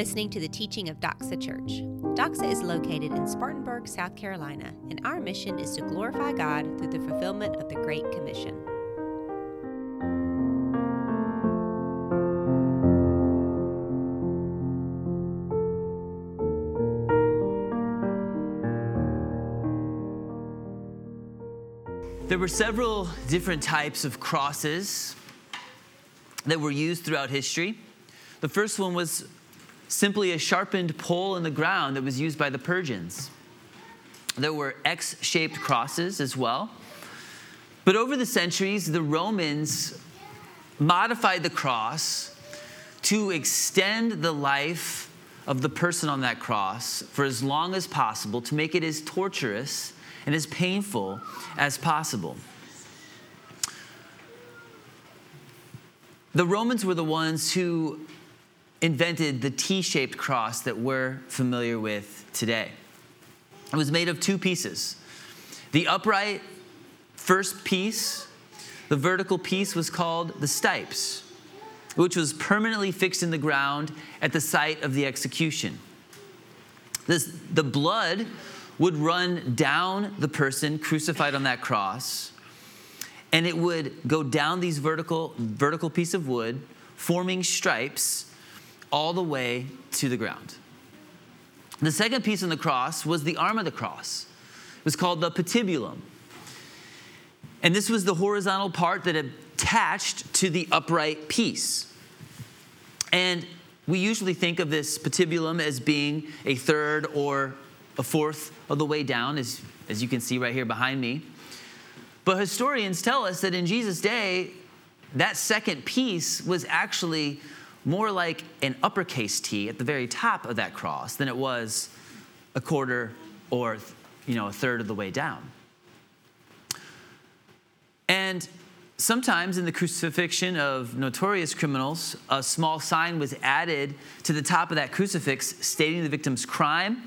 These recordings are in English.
listening to the teaching of Doxa Church. Doxa is located in Spartanburg, South Carolina, and our mission is to glorify God through the fulfillment of the Great Commission. There were several different types of crosses that were used throughout history. The first one was simply a sharpened pole in the ground that was used by the Persians. There were X shaped crosses as well. But over the centuries, the Romans modified the cross to extend the life of the person on that cross for as long as possible, to make it as torturous and as painful as possible. The Romans were the ones who invented the T shaped cross that we're familiar with today. It was made of two pieces. The upright first piece, the vertical piece, was called the stipes, which was permanently fixed in the ground at the site of the execution. This, the blood would run down the person crucified on that cross, and it would go down these vertical, vertical piece of wood, forming stripes all the way to the ground. The second piece on the cross was the arm of the cross. It was called the patibulum. And this was the horizontal part that attached to the upright piece. And we usually think of this patibulum as being a third or a fourth of the way down, as, as you can see right here behind me. But historians tell us that in Jesus' day, that second piece was actually more like an uppercase T at the very top of that cross than it was a quarter or you know a third of the way down. And sometimes in the crucifixion of notorious criminals, a small sign was added to the top of that crucifix stating the victim's crime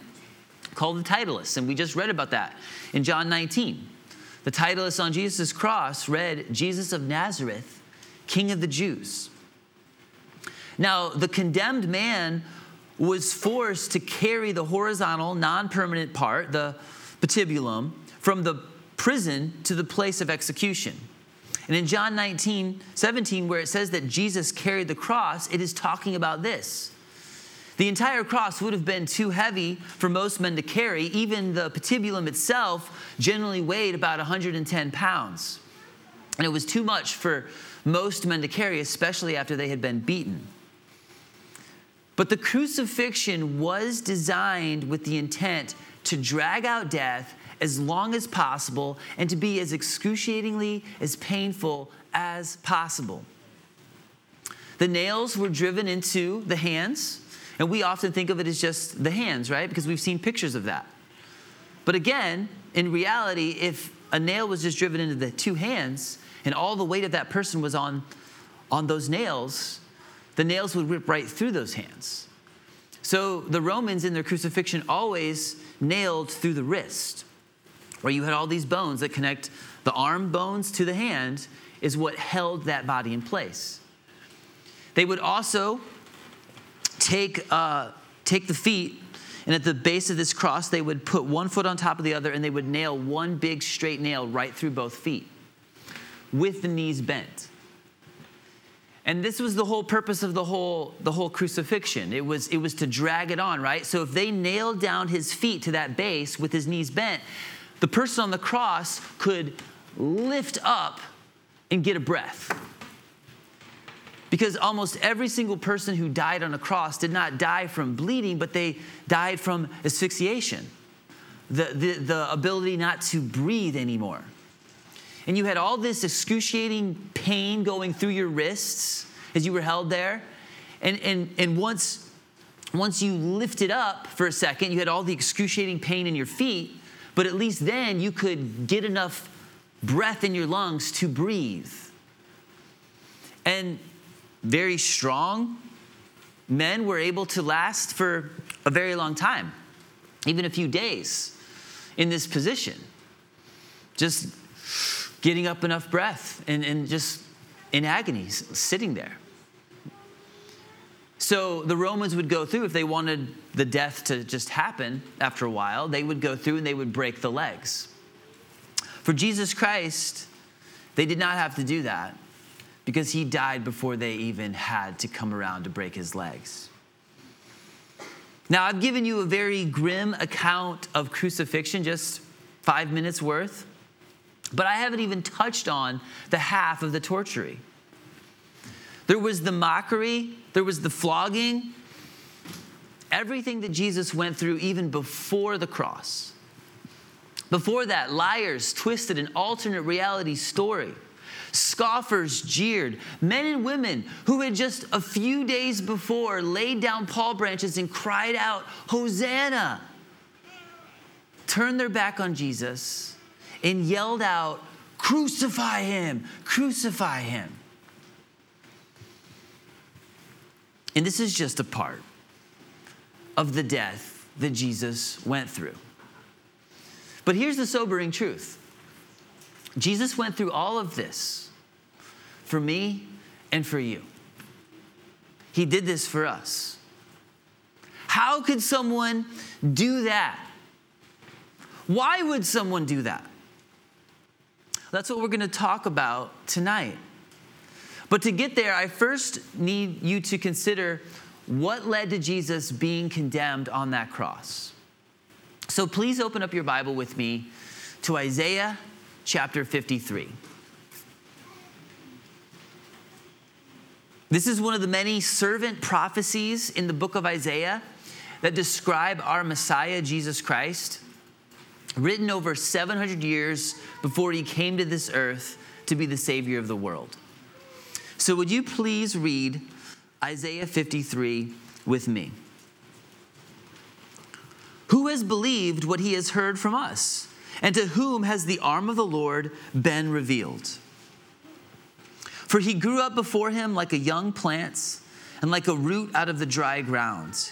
called the titulus. And we just read about that in John 19. The titulus on Jesus' cross read, Jesus of Nazareth, King of the Jews. Now, the condemned man was forced to carry the horizontal, non permanent part, the patibulum, from the prison to the place of execution. And in John 19, 17, where it says that Jesus carried the cross, it is talking about this. The entire cross would have been too heavy for most men to carry. Even the patibulum itself generally weighed about 110 pounds. And it was too much for most men to carry, especially after they had been beaten. But the crucifixion was designed with the intent to drag out death as long as possible and to be as excruciatingly as painful as possible. The nails were driven into the hands, and we often think of it as just the hands, right? Because we've seen pictures of that. But again, in reality, if a nail was just driven into the two hands and all the weight of that person was on, on those nails, the nails would rip right through those hands. So the Romans in their crucifixion always nailed through the wrist, where you had all these bones that connect the arm bones to the hand, is what held that body in place. They would also take, uh, take the feet, and at the base of this cross, they would put one foot on top of the other, and they would nail one big straight nail right through both feet with the knees bent. And this was the whole purpose of the whole, the whole crucifixion. It was, it was to drag it on, right? So if they nailed down his feet to that base with his knees bent, the person on the cross could lift up and get a breath. Because almost every single person who died on a cross did not die from bleeding, but they died from asphyxiation, the, the, the ability not to breathe anymore and you had all this excruciating pain going through your wrists as you were held there. And, and, and once, once you lifted up for a second, you had all the excruciating pain in your feet, but at least then you could get enough breath in your lungs to breathe. And very strong men were able to last for a very long time, even a few days in this position. Just getting up enough breath and, and just in agony, sitting there. So the Romans would go through, if they wanted the death to just happen after a while, they would go through and they would break the legs. For Jesus Christ, they did not have to do that because he died before they even had to come around to break his legs. Now, I've given you a very grim account of crucifixion, just five minutes worth, but I haven't even touched on the half of the torturing. There was the mockery, there was the flogging, everything that Jesus went through even before the cross. Before that, liars twisted an alternate reality story. Scoffers jeered. Men and women who had just a few days before laid down palm branches and cried out, Hosanna, turned their back on Jesus and yelled out, Crucify him, crucify him. And this is just a part of the death that Jesus went through. But here's the sobering truth Jesus went through all of this for me and for you. He did this for us. How could someone do that? Why would someone do that? That's what we're going to talk about tonight. But to get there, I first need you to consider what led to Jesus being condemned on that cross. So please open up your Bible with me to Isaiah chapter 53. This is one of the many servant prophecies in the book of Isaiah that describe our Messiah, Jesus Christ, written over 700 years before he came to this earth to be the Savior of the world. So, would you please read Isaiah 53 with me? Who has believed what he has heard from us? And to whom has the arm of the Lord been revealed? For he grew up before him like a young plant and like a root out of the dry ground.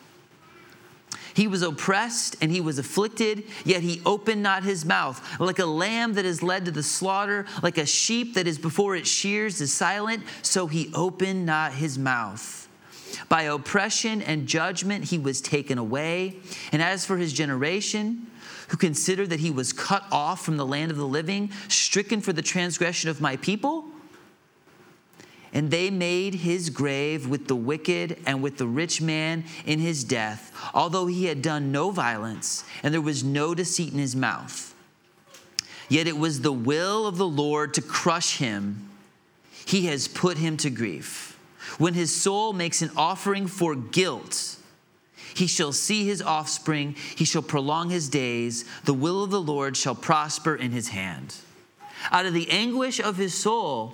He was oppressed and he was afflicted, yet he opened not his mouth. Like a lamb that is led to the slaughter, like a sheep that is before its shears is silent, so he opened not his mouth. By oppression and judgment he was taken away. And as for his generation, who considered that he was cut off from the land of the living, stricken for the transgression of my people, and they made his grave with the wicked and with the rich man in his death, although he had done no violence, and there was no deceit in his mouth. Yet it was the will of the Lord to crush him. He has put him to grief. When his soul makes an offering for guilt, he shall see his offspring, he shall prolong his days. The will of the Lord shall prosper in his hand. Out of the anguish of his soul,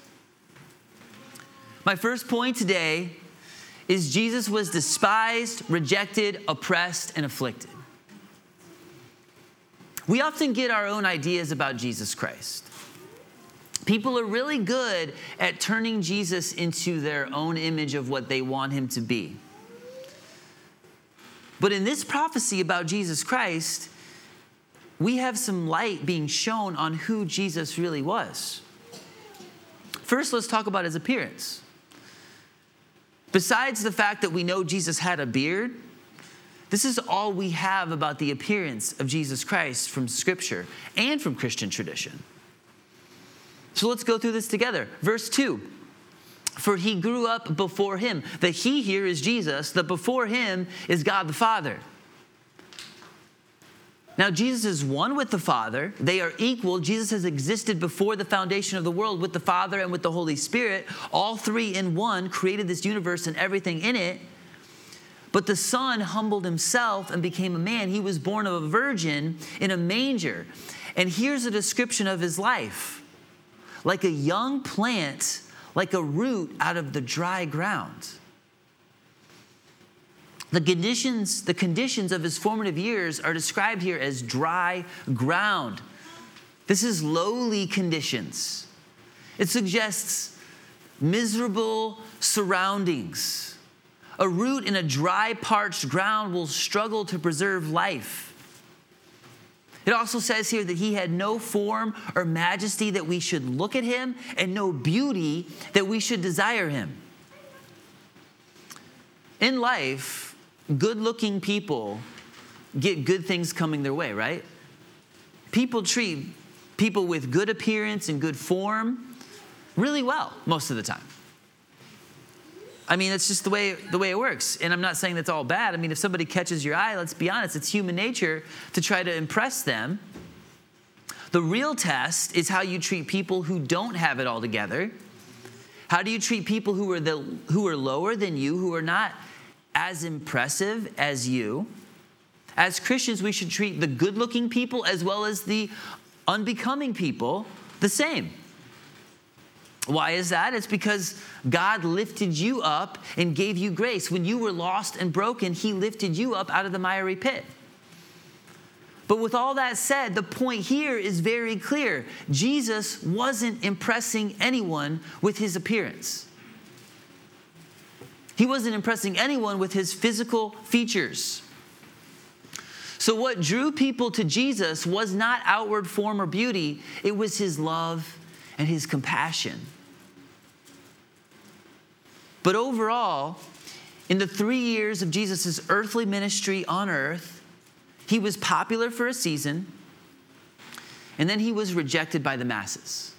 My first point today is Jesus was despised, rejected, oppressed, and afflicted. We often get our own ideas about Jesus Christ. People are really good at turning Jesus into their own image of what they want him to be. But in this prophecy about Jesus Christ, we have some light being shown on who Jesus really was. First, let's talk about his appearance. Besides the fact that we know Jesus had a beard, this is all we have about the appearance of Jesus Christ from Scripture and from Christian tradition. So let's go through this together. Verse 2 For he grew up before him. The he here is Jesus, the before him is God the Father. Now, Jesus is one with the Father. They are equal. Jesus has existed before the foundation of the world with the Father and with the Holy Spirit. All three in one created this universe and everything in it. But the Son humbled himself and became a man. He was born of a virgin in a manger. And here's a description of his life like a young plant, like a root out of the dry ground. The conditions, the conditions of his formative years are described here as dry ground. This is lowly conditions. It suggests miserable surroundings. A root in a dry, parched ground will struggle to preserve life. It also says here that he had no form or majesty that we should look at him, and no beauty that we should desire him. In life, good looking people get good things coming their way, right? People treat people with good appearance and good form really well most of the time. I mean, it's just the way the way it works. And I'm not saying that's all bad. I mean, if somebody catches your eye, let's be honest, it's human nature to try to impress them. The real test is how you treat people who don't have it all together. How do you treat people who are the who are lower than you, who are not as impressive as you? As Christians, we should treat the good-looking people as well as the unbecoming people the same. Why is that? It's because God lifted you up and gave you grace. When you were lost and broken, He lifted you up out of the miry pit. But with all that said, the point here is very clear. Jesus wasn't impressing anyone with his appearance. He wasn't impressing anyone with his physical features. So, what drew people to Jesus was not outward form or beauty, it was his love and his compassion. But overall, in the three years of Jesus' earthly ministry on earth, he was popular for a season, and then he was rejected by the masses.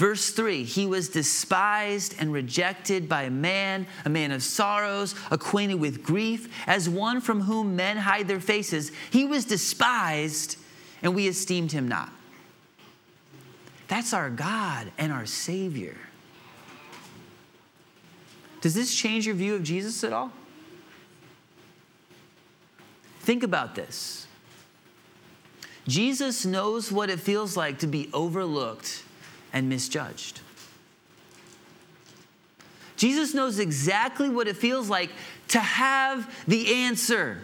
Verse 3 He was despised and rejected by a man, a man of sorrows, acquainted with grief, as one from whom men hide their faces. He was despised, and we esteemed him not. That's our God and our Savior. Does this change your view of Jesus at all? Think about this. Jesus knows what it feels like to be overlooked and misjudged. Jesus knows exactly what it feels like to have the answer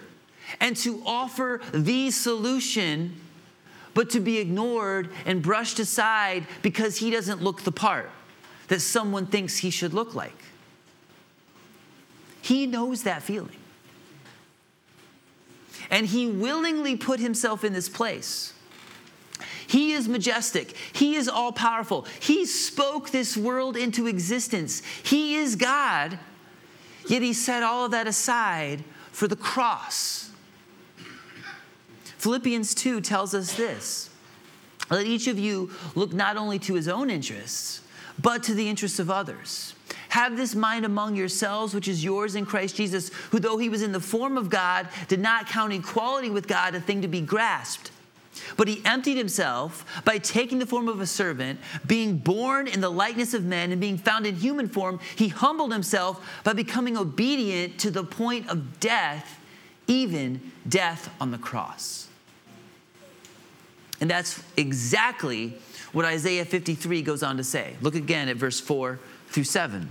and to offer the solution, but to be ignored and brushed aside because he doesn't look the part that someone thinks he should look like. He knows that feeling. And he willingly put himself in this place. He is majestic. He is all powerful. He spoke this world into existence. He is God. Yet he set all of that aside for the cross. Philippians 2 tells us this let each of you look not only to his own interests, but to the interests of others. Have this mind among yourselves, which is yours in Christ Jesus, who, though he was in the form of God, did not count equality with God a thing to be grasped. But he emptied himself by taking the form of a servant, being born in the likeness of men, and being found in human form. He humbled himself by becoming obedient to the point of death, even death on the cross. And that's exactly what Isaiah 53 goes on to say. Look again at verse 4 through 7.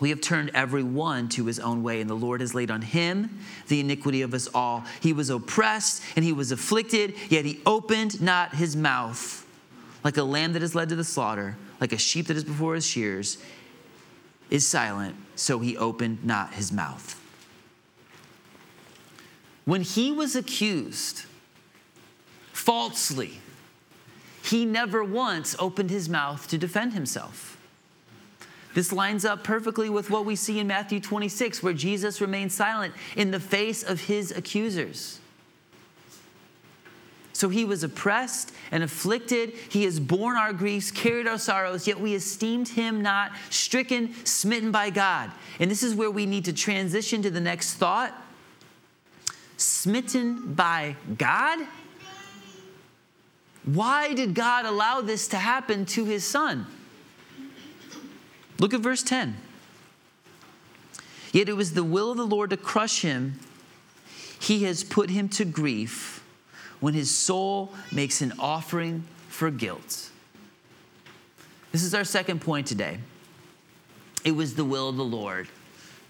We have turned every one to his own way, and the Lord has laid on him the iniquity of us all. He was oppressed and he was afflicted, yet he opened not his mouth. Like a lamb that is led to the slaughter, like a sheep that is before his shears, is silent, so he opened not his mouth. When he was accused falsely, he never once opened his mouth to defend himself. This lines up perfectly with what we see in Matthew 26, where Jesus remained silent in the face of his accusers. So he was oppressed and afflicted. He has borne our griefs, carried our sorrows, yet we esteemed him not stricken, smitten by God. And this is where we need to transition to the next thought. Smitten by God? Why did God allow this to happen to his son? Look at verse 10. Yet it was the will of the Lord to crush him. He has put him to grief when his soul makes an offering for guilt. This is our second point today. It was the will of the Lord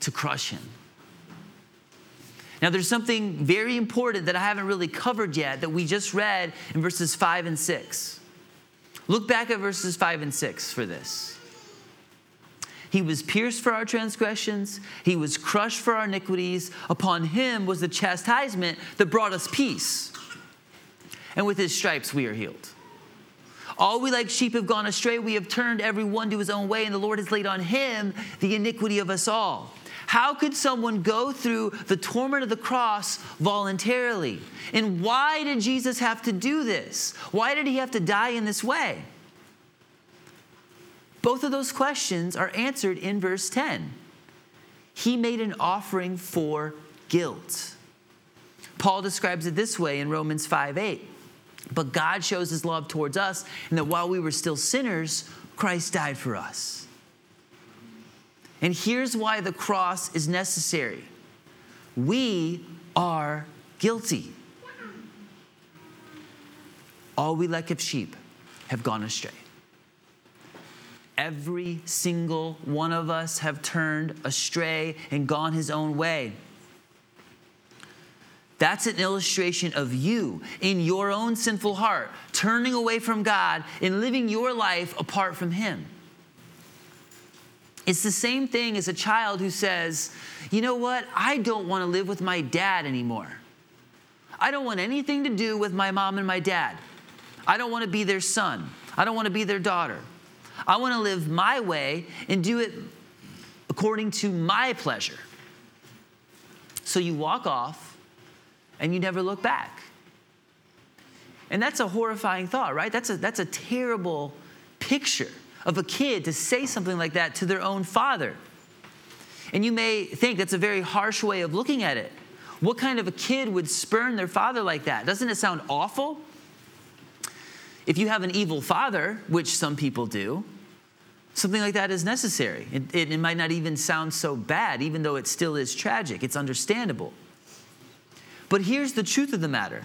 to crush him. Now, there's something very important that I haven't really covered yet that we just read in verses 5 and 6. Look back at verses 5 and 6 for this. He was pierced for our transgressions, he was crushed for our iniquities. Upon him was the chastisement that brought us peace. And with his stripes we are healed. All we like sheep have gone astray. We have turned every one to his own way, and the Lord has laid on him the iniquity of us all. How could someone go through the torment of the cross voluntarily? And why did Jesus have to do this? Why did he have to die in this way? Both of those questions are answered in verse 10. He made an offering for guilt. Paul describes it this way in Romans 5 8. But God shows his love towards us, and that while we were still sinners, Christ died for us. And here's why the cross is necessary we are guilty. All we like of sheep have gone astray. Every single one of us have turned astray and gone his own way. That's an illustration of you in your own sinful heart, turning away from God and living your life apart from Him. It's the same thing as a child who says, You know what? I don't want to live with my dad anymore. I don't want anything to do with my mom and my dad. I don't want to be their son. I don't want to be their daughter. I want to live my way and do it according to my pleasure. So you walk off and you never look back. And that's a horrifying thought, right? That's a, that's a terrible picture of a kid to say something like that to their own father. And you may think that's a very harsh way of looking at it. What kind of a kid would spurn their father like that? Doesn't it sound awful? If you have an evil father, which some people do, something like that is necessary. It, it, it, might not even sound so bad, even though it still is tragic. It's understandable. But here's the truth of the matter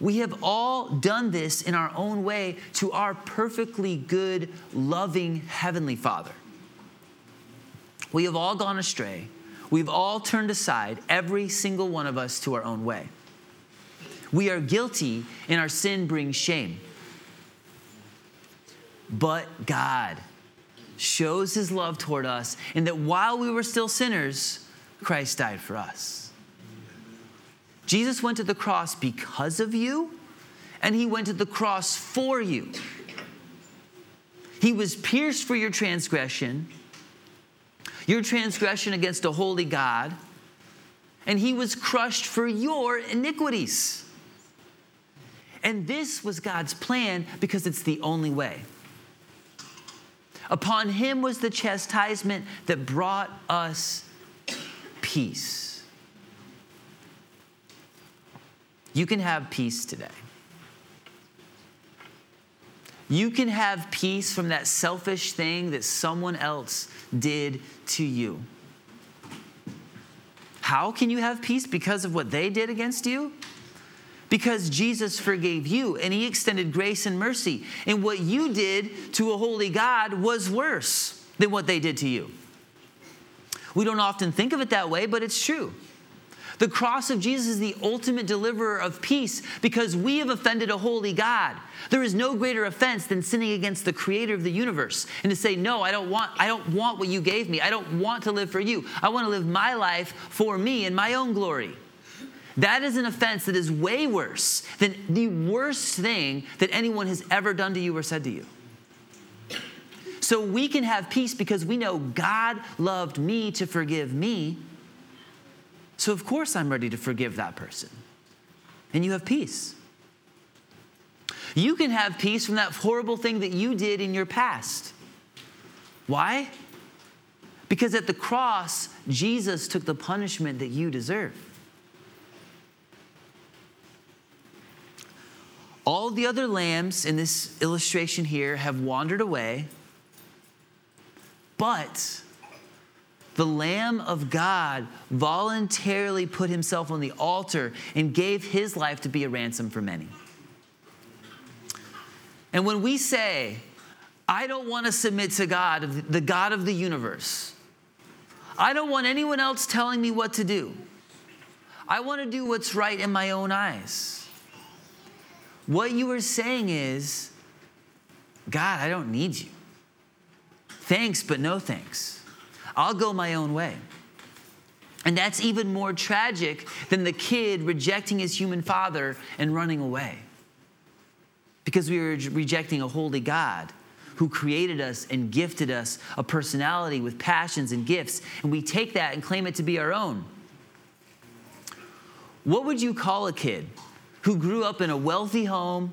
we have all done this in our own way to our perfectly good, loving Heavenly Father. We have all gone astray. We've all turned aside, every single one of us, to our own way. We are guilty, and our sin brings shame. But God shows his love toward us in that while we were still sinners, Christ died for us. Jesus went to the cross because of you, and he went to the cross for you. He was pierced for your transgression, your transgression against a holy God, and he was crushed for your iniquities. And this was God's plan because it's the only way. Upon him was the chastisement that brought us peace. You can have peace today. You can have peace from that selfish thing that someone else did to you. How can you have peace? Because of what they did against you? Because Jesus forgave you and he extended grace and mercy. And what you did to a holy God was worse than what they did to you. We don't often think of it that way, but it's true. The cross of Jesus is the ultimate deliverer of peace because we have offended a holy God. There is no greater offense than sinning against the creator of the universe and to say, "No, I don't want I don't want what you gave me. I don't want to live for you. I want to live my life for me and my own glory." That is an offense that is way worse than the worst thing that anyone has ever done to you or said to you. So we can have peace because we know God loved me to forgive me so, of course, I'm ready to forgive that person. And you have peace. You can have peace from that horrible thing that you did in your past. Why? Because at the cross, Jesus took the punishment that you deserve. All the other lambs in this illustration here have wandered away, but the Lamb of God voluntarily put himself on the altar and gave his life to be a ransom for many. And when we say, I don't want to submit to God, the God of the universe, I don't want anyone else telling me what to do. I want to do what's right in my own eyes. What you are saying is, God, I don't need you. Thanks, but no thanks. I'll go my own way. And that's even more tragic than the kid rejecting his human father and running away. Because we are rejecting a holy God who created us and gifted us a personality with passions and gifts, and we take that and claim it to be our own. What would you call a kid who grew up in a wealthy home,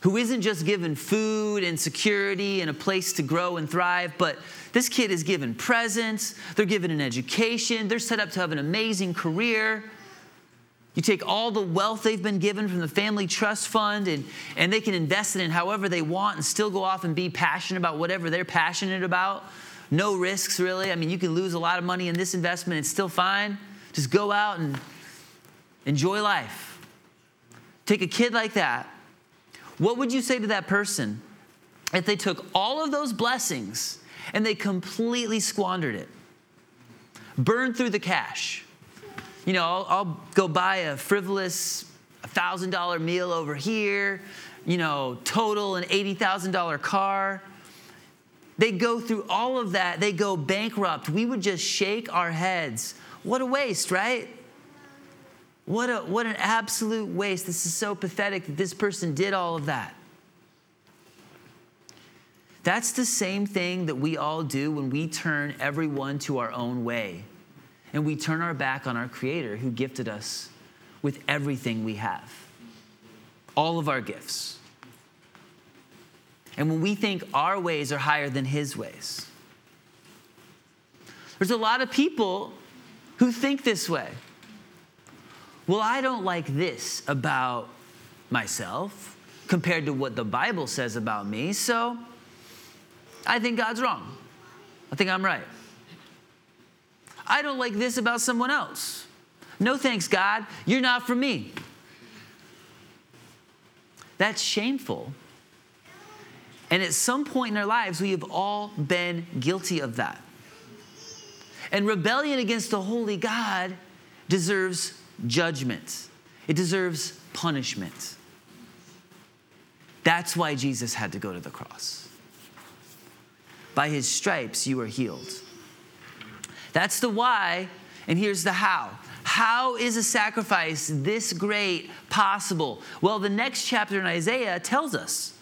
who isn't just given food and security and a place to grow and thrive, but this kid is given presents, they're given an education, they're set up to have an amazing career. You take all the wealth they've been given from the family trust fund and, and they can invest it in however they want and still go off and be passionate about whatever they're passionate about. No risks, really. I mean, you can lose a lot of money in this investment, it's still fine. Just go out and enjoy life. Take a kid like that what would you say to that person if they took all of those blessings and they completely squandered it? Burned through the cash. You know, I'll, I'll go buy a frivolous $1,000 meal over here, you know, total an $80,000 car. They go through all of that, they go bankrupt. We would just shake our heads. What a waste, right? What, a, what an absolute waste. This is so pathetic that this person did all of that. That's the same thing that we all do when we turn everyone to our own way and we turn our back on our Creator who gifted us with everything we have, all of our gifts. And when we think our ways are higher than His ways, there's a lot of people who think this way well, I don't like this about myself compared to what the Bible says about me, so I think God's wrong. I think I'm right. I don't like this about someone else. No thanks, God. You're not for me. That's shameful. And at some point in our lives, we have all been guilty of that. And rebellion against the holy God deserves judgment, it deserves punishment. That's why Jesus had to go to the cross. By his stripes, you are healed. That's the why, and here's the how. How is a sacrifice this great possible? Well, the next chapter in Isaiah tells us.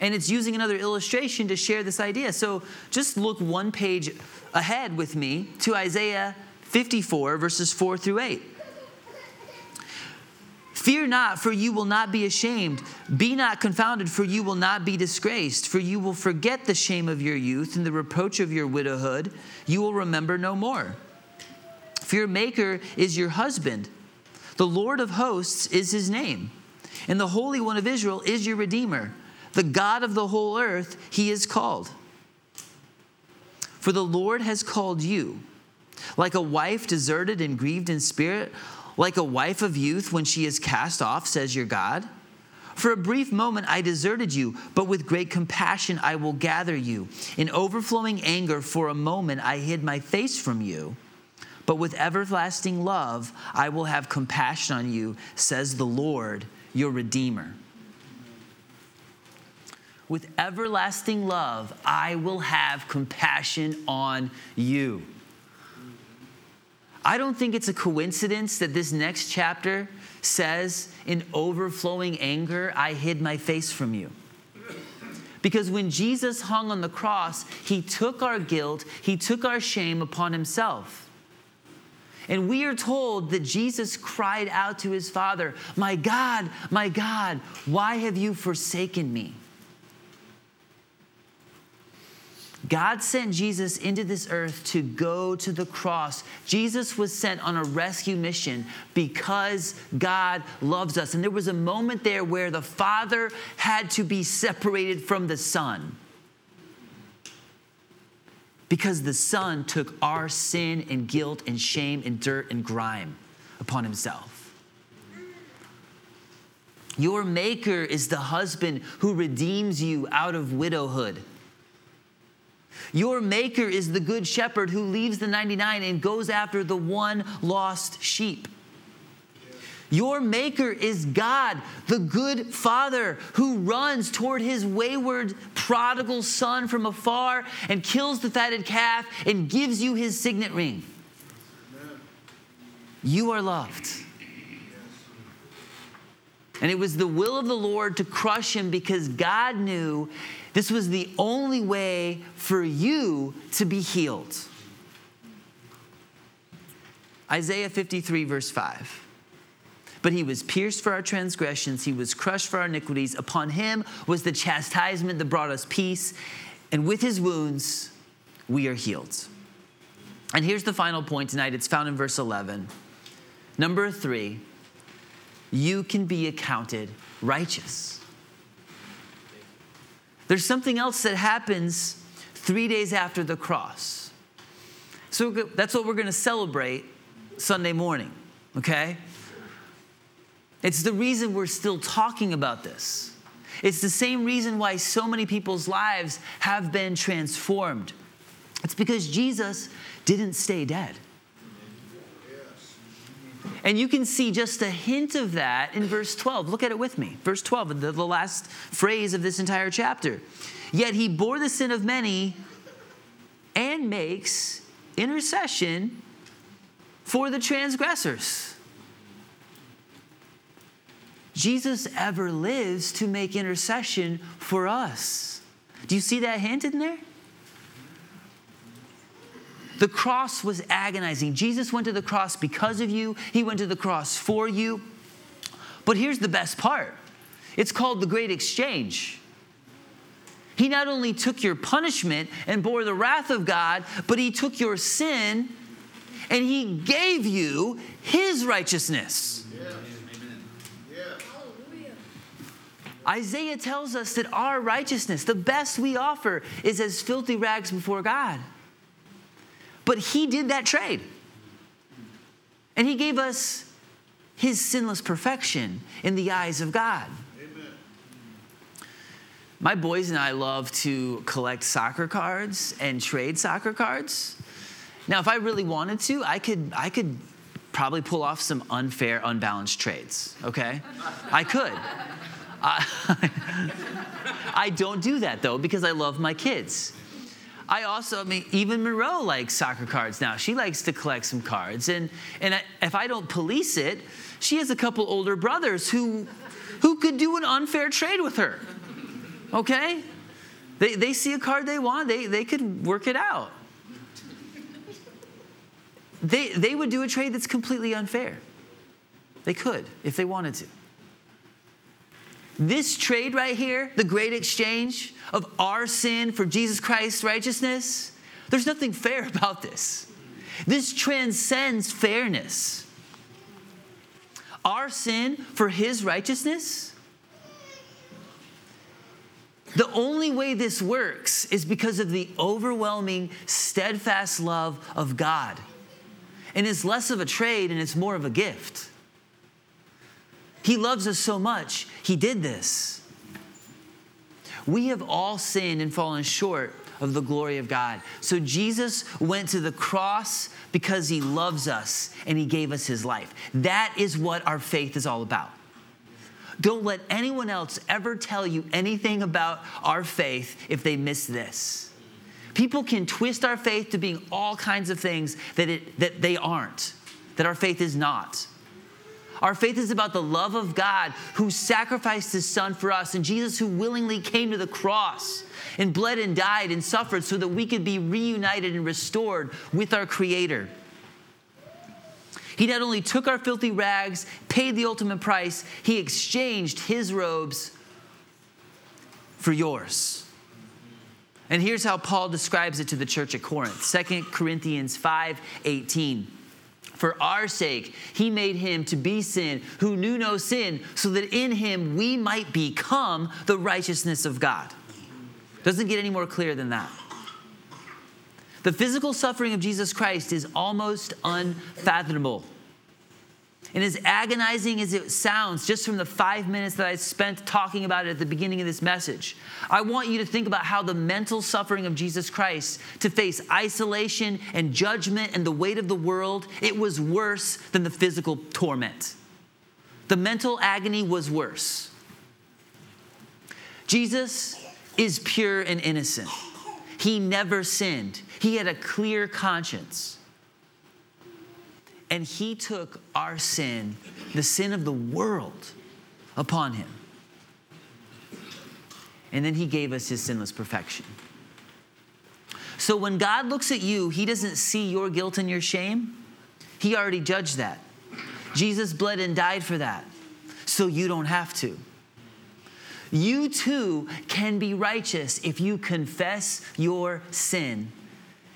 And it's using another illustration to share this idea. So just look one page ahead with me to Isaiah 54, verses 4 through 8. Fear not, for you will not be ashamed. Be not confounded, for you will not be disgraced. For you will forget the shame of your youth and the reproach of your widowhood. You will remember no more. For your Maker is your husband. The Lord of hosts is his name. And the Holy One of Israel is your Redeemer. The God of the whole earth, he is called. For the Lord has called you, like a wife deserted and grieved in spirit like a wife of youth when she is cast off, says your God? For a brief moment I deserted you, but with great compassion I will gather you. In overflowing anger, for a moment I hid my face from you. But with everlasting love I will have compassion on you, says the Lord, your Redeemer. With everlasting love I will have compassion on you. I don't think it's a coincidence that this next chapter says, In overflowing anger, I hid my face from you. Because when Jesus hung on the cross, he took our guilt, he took our shame upon himself. And we are told that Jesus cried out to his Father, My God, my God, why have you forsaken me? God sent Jesus into this earth to go to the cross. Jesus was sent on a rescue mission because God loves us. And there was a moment there where the Father had to be separated from the Son because the Son took our sin and guilt and shame and dirt and grime upon himself. Your Maker is the husband who redeems you out of widowhood. Your maker is the good shepherd who leaves the 99 and goes after the one lost sheep. Your maker is God, the good father who runs toward his wayward prodigal son from afar and kills the fatted calf and gives you his signet ring. You are loved. And it was the will of the Lord to crush him because God knew this was the only way for you to be healed. Isaiah 53, verse 5. But he was pierced for our transgressions, he was crushed for our iniquities. Upon him was the chastisement that brought us peace, and with his wounds we are healed. And here's the final point tonight it's found in verse 11. Number three, you can be accounted righteous. There's something else that happens three days after the cross. So that's what we're going to celebrate Sunday morning, okay? It's the reason we're still talking about this. It's the same reason why so many people's lives have been transformed. It's because Jesus didn't stay dead. And you can see just a hint of that in verse 12. Look at it with me. Verse 12, the, the last phrase of this entire chapter. Yet he bore the sin of many and makes intercession for the transgressors. Jesus ever lives to make intercession for us. Do you see that hint in there? The cross was agonizing. Jesus went to the cross because of you, He went to the cross for you. But here's the best part it's called the Great Exchange. He not only took your punishment and bore the wrath of God, but He took your sin and He gave you His righteousness. Isaiah tells us that our righteousness, the best we offer, is as filthy rags before God. But he did that trade. And he gave us his sinless perfection in the eyes of God. Amen. My boys and I love to collect soccer cards and trade soccer cards. Now, if I really wanted to, I could, I could probably pull off some unfair, unbalanced trades, okay? I could. I, I don't do that though because I love my kids. I also, I mean, even Monroe likes soccer cards now. She likes to collect some cards. And, and I, if I don't police it, she has a couple older brothers who, who could do an unfair trade with her. Okay? They, they see a card they want, they, they could work it out. They, they would do a trade that's completely unfair. They could if they wanted to. This trade right here, the great exchange of our sin for Jesus Christ's righteousness, there's nothing fair about this. This transcends fairness. Our sin for his righteousness, the only way this works is because of the overwhelming, steadfast love of God. And it's less of a trade and it's more of a gift. He loves us so much, He did this. We have all sinned and fallen short of the glory of God. So Jesus went to the cross because He loves us and He gave us His life. That is what our faith is all about. Don't let anyone else ever tell you anything about our faith if they miss this. People can twist our faith to being all kinds of things that, it, that they aren't, that our faith is not. Our faith is about the love of God who sacrificed his son for us, and Jesus who willingly came to the cross and bled and died and suffered so that we could be reunited and restored with our Creator. He not only took our filthy rags, paid the ultimate price, he exchanged his robes for yours. And here's how Paul describes it to the church at Corinth 2 Corinthians 5 18. For our sake, he made him to be sin who knew no sin, so that in him we might become the righteousness of God. Doesn't get any more clear than that. The physical suffering of Jesus Christ is almost unfathomable. And as agonizing as it sounds, just from the five minutes that I spent talking about it at the beginning of this message, I want you to think about how the mental suffering of Jesus Christ to face isolation and judgment and the weight of the world, it was worse than the physical torment. The mental agony was worse. Jesus is pure and innocent. He never sinned. He had a clear conscience. And he took our sin, the sin of the world, upon him. And then he gave us his sinless perfection. So when God looks at you, he doesn't see your guilt and your shame. He already judged that. Jesus bled and died for that. So you don't have to. You too can be righteous if you confess your sin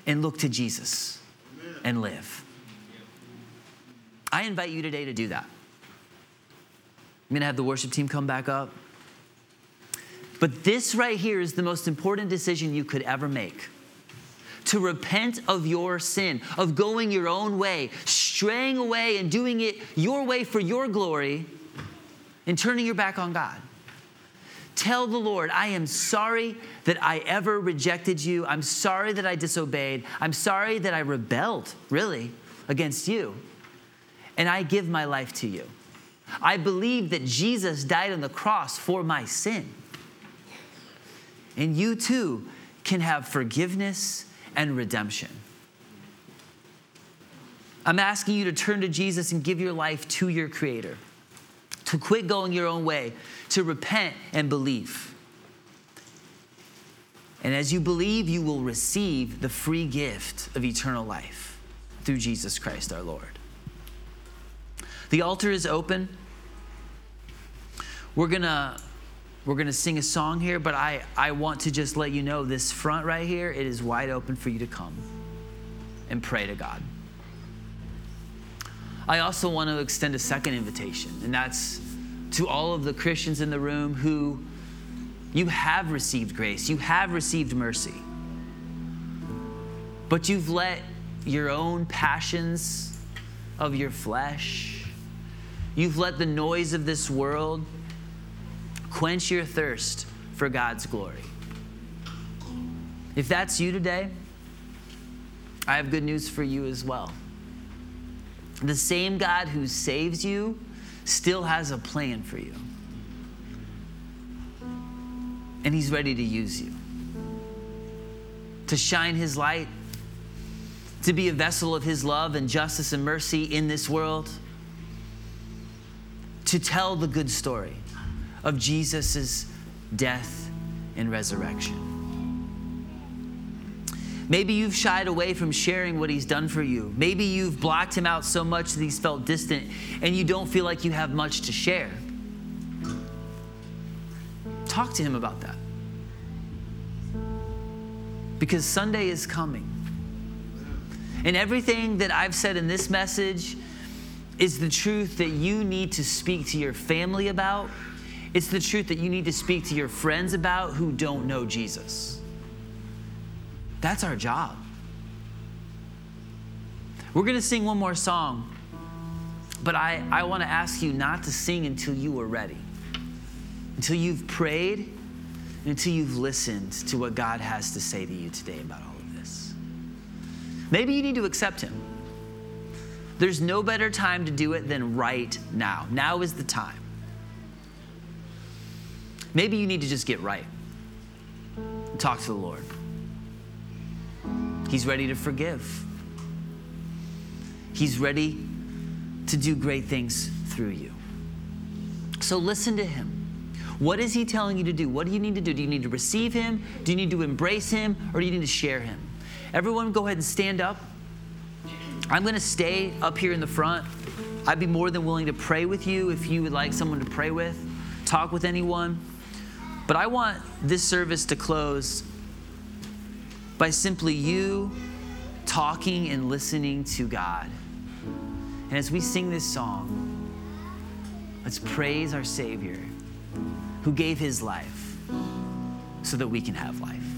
and look to Jesus and live. I invite you today to do that. I'm going to have the worship team come back up. But this right here is the most important decision you could ever make to repent of your sin, of going your own way, straying away and doing it your way for your glory, and turning your back on God. Tell the Lord, I am sorry that I ever rejected you. I'm sorry that I disobeyed. I'm sorry that I rebelled, really, against you and I give my life to you. I believe that Jesus died on the cross for my sin. And you too can have forgiveness and redemption. I'm asking you to turn to Jesus and give your life to your Creator, to quit going your own way, to repent and believe. And as you believe, you will receive the free gift of eternal life through Jesus Christ our Lord. The altar is open. We're going to we're going to sing a song here, but I, I want to just let you know this front right here, it is wide open for you to come and pray to God. I also want to extend a second invitation, and that's to all of the Christians in the room who you have received grace, you have received mercy, but you've let your own passions of your flesh, You've let the noise of this world quench your thirst for God's glory. If that's you today, I have good news for you as well. The same God who saves you still has a plan for you. And He's ready to use you to shine His light, to be a vessel of His love and justice and mercy in this world to tell the good story of Jesus' death and resurrection. Maybe you've shied away from sharing what he's done for you. Maybe you've blocked him out so much that he's felt distant and you don't feel like you have much to share. Talk to him about that. Because Sunday is coming. And everything that I've said in this message is the truth that you need to speak to your family about. It's the truth that you need to speak to your friends about who don't know Jesus. That's our job. We're going to sing one more song. But I, I want to ask you not to sing until you are ready, until you've prayed, and until you've listened to what God has to say to you today about all of this. Maybe you need to accept Him. There's no better time to do it than right now. Now is the time. Maybe you need to just get right. Talk to the Lord. He's ready to forgive. He's ready to do great things through you. So listen to him. What is he telling you to do? What do you need to do? Do you need to receive him? Do you need to embrace him? Or do you need to share him? Everyone, go ahead and stand up. I'm going to stay up here in the front. I'd be more than willing to pray with you if you would like someone to pray with, talk with anyone. But I want this service to close by simply you talking and listening to God. And as we sing this song, let's praise our Savior who gave his life so that we can have life.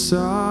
Man